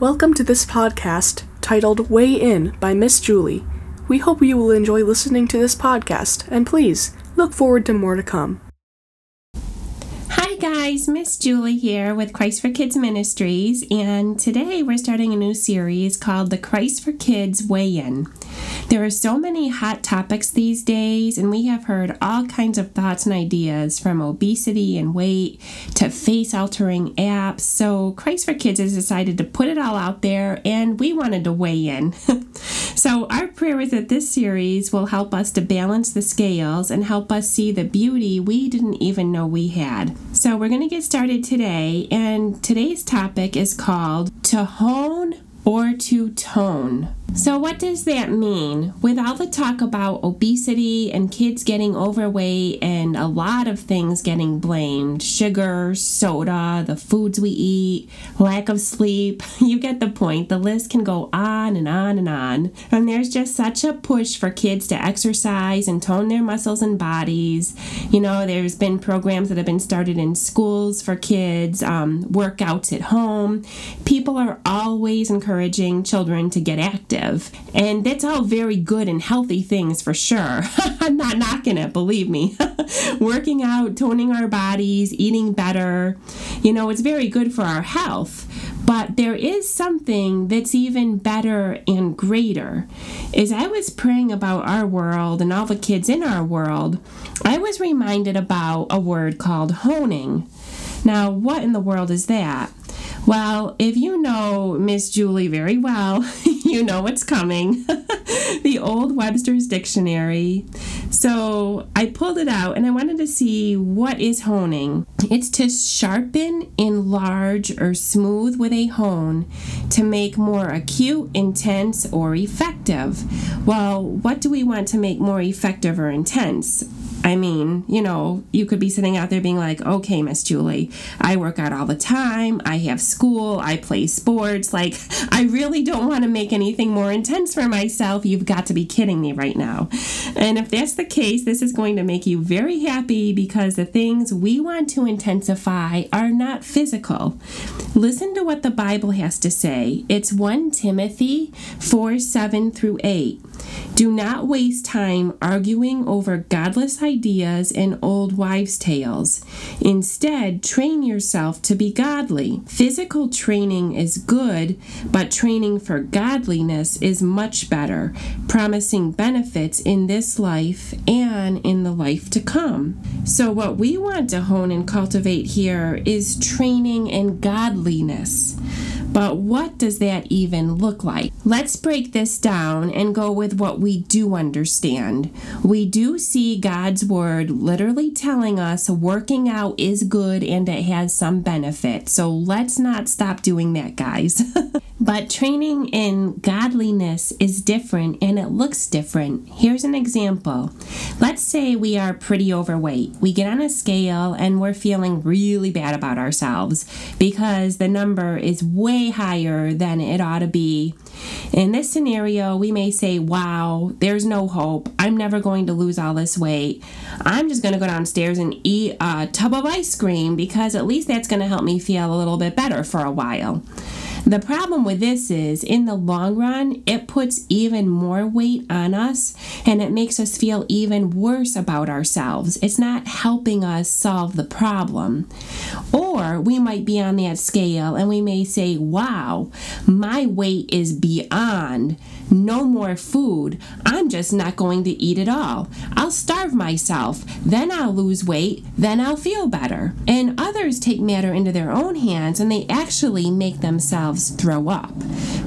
Welcome to this podcast titled Weigh In by Miss Julie. We hope you will enjoy listening to this podcast, and please look forward to more to come. Hi guys, Miss Julie here with Christ for Kids Ministries, and today we're starting a new series called the Christ for Kids Weigh In. There are so many hot topics these days, and we have heard all kinds of thoughts and ideas from obesity and weight to face altering apps. So, Christ for Kids has decided to put it all out there, and we wanted to weigh in. so, our prayer is that this series will help us to balance the scales and help us see the beauty we didn't even know we had. So, we're going to get started today, and today's topic is called To Hone or to Tone. So, what does that mean? With all the talk about obesity and kids getting overweight and a lot of things getting blamed sugar, soda, the foods we eat, lack of sleep you get the point. The list can go on and on and on. And there's just such a push for kids to exercise and tone their muscles and bodies. You know, there's been programs that have been started in schools for kids, um, workouts at home. People are always encouraging children to get active And that's all very good and healthy things for sure. I'm not knocking it, believe me. Working out, toning our bodies, eating better, you know, it's very good for our health. But there is something that's even better and greater. As I was praying about our world and all the kids in our world, I was reminded about a word called honing. Now, what in the world is that? Well, if you know Miss Julie very well, you know what's coming. the Old Webster's Dictionary. So I pulled it out and I wanted to see what is honing. It's to sharpen, enlarge, or smooth with a hone to make more acute, intense, or effective. Well, what do we want to make more effective or intense? I mean, you know, you could be sitting out there being like, okay, Miss Julie, I work out all the time, I have school, I play sports. Like, I really don't want to make anything more intense for myself. You've got to be kidding me right now. And if that's the case, this is going to make you very happy because the things we want to intensify are not physical. Listen to what the Bible has to say. It's 1 Timothy 4 7 through 8. Do not waste time arguing over godless ideas and old wives' tales. Instead, train yourself to be godly. Physical training is good, but training for godliness is much better, promising benefits in this life and in the life to come. So, what we want to hone and cultivate here is training in godliness. But what does that even look like? Let's break this down and go with what we do understand. We do see God's Word literally telling us working out is good and it has some benefit. So let's not stop doing that, guys. but training in godliness is different and it looks different. Here's an example. Let's say we are pretty overweight. We get on a scale and we're feeling really bad about ourselves because the number is way higher than it ought to be. In this scenario, we may say, Wow, there's no hope. I'm never going to lose all this weight. I'm just going to go downstairs and eat a tub of ice cream because at least that's going to help me feel a little bit better for a while. The problem with this is, in the long run, it puts even more weight on us and it makes us feel even worse about ourselves. It's not helping us solve the problem. Or we might be on that scale and we may say, wow, my weight is beyond no more food. I'm just not going to eat at all. I'll starve myself. Then I'll lose weight. Then I'll feel better. And others take matter into their own hands and they actually make themselves throw up.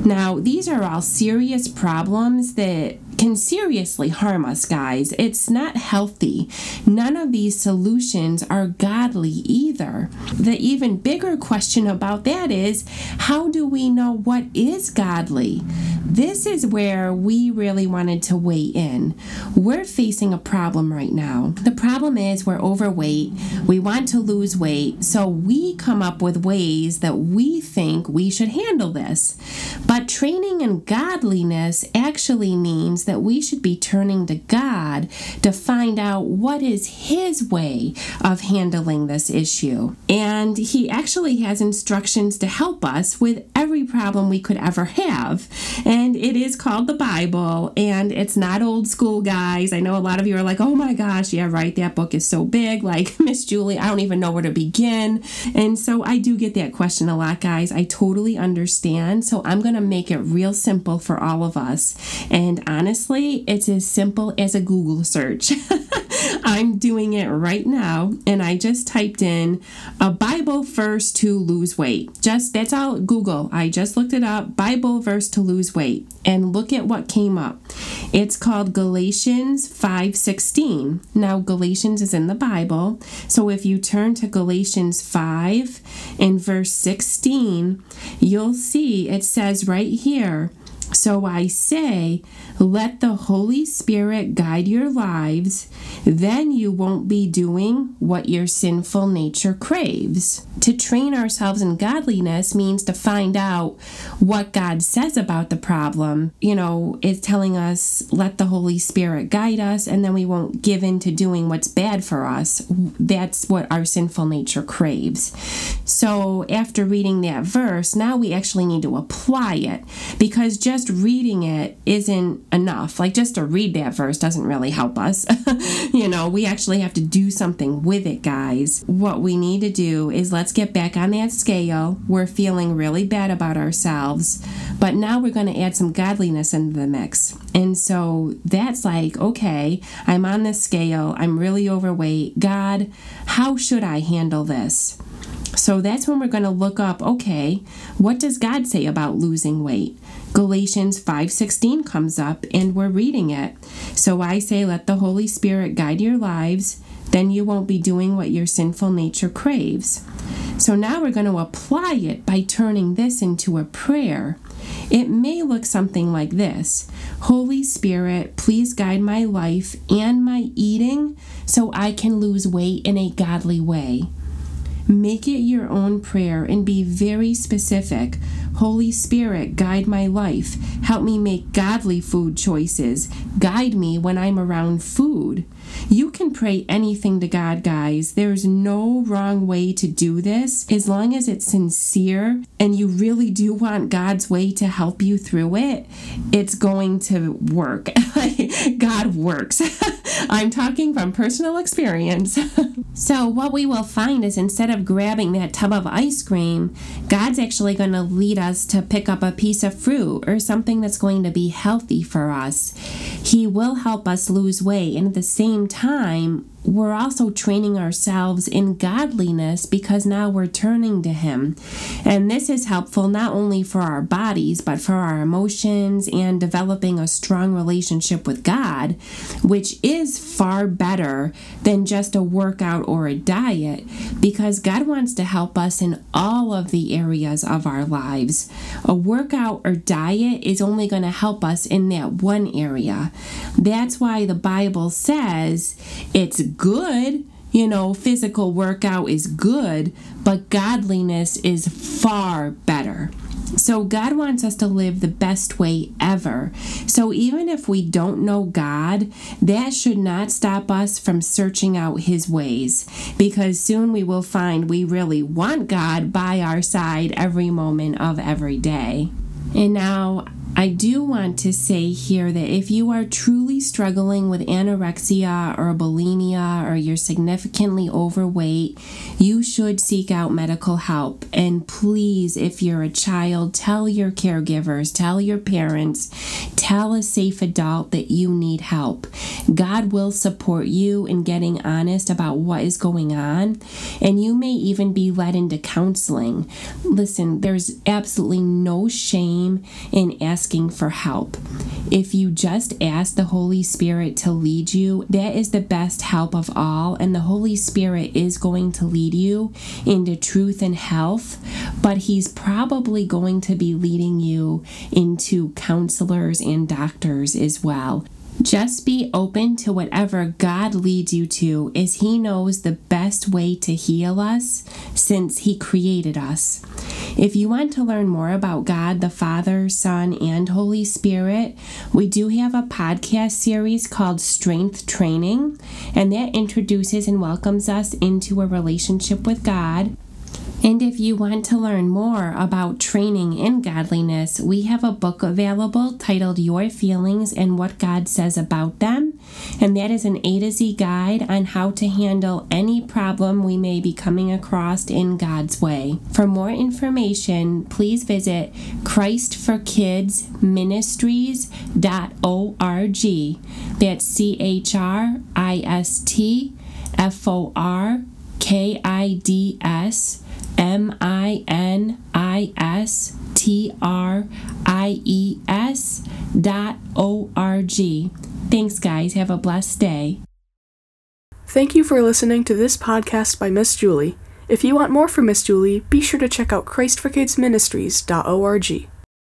Now, these are all serious problems that can seriously harm us, guys. It's not healthy. None of these solutions are godly either. The even bigger question about that is how do we know what is godly? This is where we really wanted to weigh in. We're facing a problem right now. The problem is we're overweight, we want to lose weight, so we come up with ways that we think we should handle this. But training in godliness actually means that we should be turning to God to find out what is His way of handling this issue. And He actually has instructions to help us with every problem we could ever have. And it is called the Bible, and it's not old school, guys. I know a lot of you are like, oh my gosh, yeah, right, that book is so big. Like, Miss Julie, I don't even know where to begin. And so I do get that question a lot, guys. I totally understand. So I'm going to make it real simple for all of us. And honestly, it's as simple as a Google search. I'm doing it right now, and I just typed in a Bible verse to lose weight. Just that's all Google. I just looked it up, Bible verse to lose weight, and look at what came up. It's called Galatians 5:16. Now Galatians is in the Bible, so if you turn to Galatians 5 in verse 16, you'll see it says right here, so I say, let the Holy Spirit guide your lives, then you won't be doing what your sinful nature craves. To train ourselves in godliness means to find out what God says about the problem. You know, it's telling us, let the Holy Spirit guide us, and then we won't give in to doing what's bad for us. That's what our sinful nature craves. So, after reading that verse, now we actually need to apply it because just reading it isn't enough. Like just to read that verse doesn't really help us. you know, we actually have to do something with it, guys. What we need to do is let's get back on that scale. We're feeling really bad about ourselves, but now we're going to add some godliness into the mix. And so that's like, okay, I'm on this scale. I'm really overweight. God, how should I handle this? So that's when we're going to look up, okay, what does God say about losing weight? Galatians 5:16 comes up and we're reading it. So I say let the Holy Spirit guide your lives, then you won't be doing what your sinful nature craves. So now we're going to apply it by turning this into a prayer. It may look something like this Holy Spirit, please guide my life and my eating so I can lose weight in a godly way. Make it your own prayer and be very specific. Holy Spirit, guide my life. Help me make godly food choices. Guide me when I'm around food. You can pray anything to God, guys. There's no wrong way to do this as long as it's sincere and you really do want God's way to help you through it. It's going to work. God works. I'm talking from personal experience. so, what we will find is instead of grabbing that tub of ice cream, God's actually going to lead us to pick up a piece of fruit or something that's going to be healthy for us. He will help us lose weight, and at the same time, we're also training ourselves in godliness because now we're turning to Him. And this is helpful not only for our bodies, but for our emotions and developing a strong relationship with God, which is far better than just a workout or a diet because God wants to help us in all of the areas of our lives. A workout or diet is only going to help us in that one area. That's why the Bible says it's good. You know, physical workout is good, but godliness is far better. So, God wants us to live the best way ever. So, even if we don't know God, that should not stop us from searching out His ways because soon we will find we really want God by our side every moment of every day. And now, I do want to say here that if you are truly struggling with anorexia or bulimia or you're significantly overweight, you should seek out medical help. And please, if you're a child, tell your caregivers, tell your parents, tell a safe adult that you need help. God will support you in getting honest about what is going on, and you may even be led into counseling. Listen, there's absolutely no shame in asking asking for help. If you just ask the Holy Spirit to lead you, that is the best help of all, and the Holy Spirit is going to lead you into truth and health, but He's probably going to be leading you into counselors and doctors as well. Just be open to whatever God leads you to, as He knows the best way to heal us since He created us. If you want to learn more about God, the Father, Son, and Holy Spirit, we do have a podcast series called Strength Training, and that introduces and welcomes us into a relationship with God. And if you want to learn more about training in godliness, we have a book available titled Your Feelings and What God Says About Them. And that is an A to Z guide on how to handle any problem we may be coming across in God's way. For more information, please visit ChristForKidsMinistries.org. That's C H R I S T F O R K I D S M I N I S T R I E S dot O R G. Thanks, guys. Have a blessed day. Thank you for listening to this podcast by Miss Julie. If you want more from Miss Julie, be sure to check out ChristForKidsMinistries.org.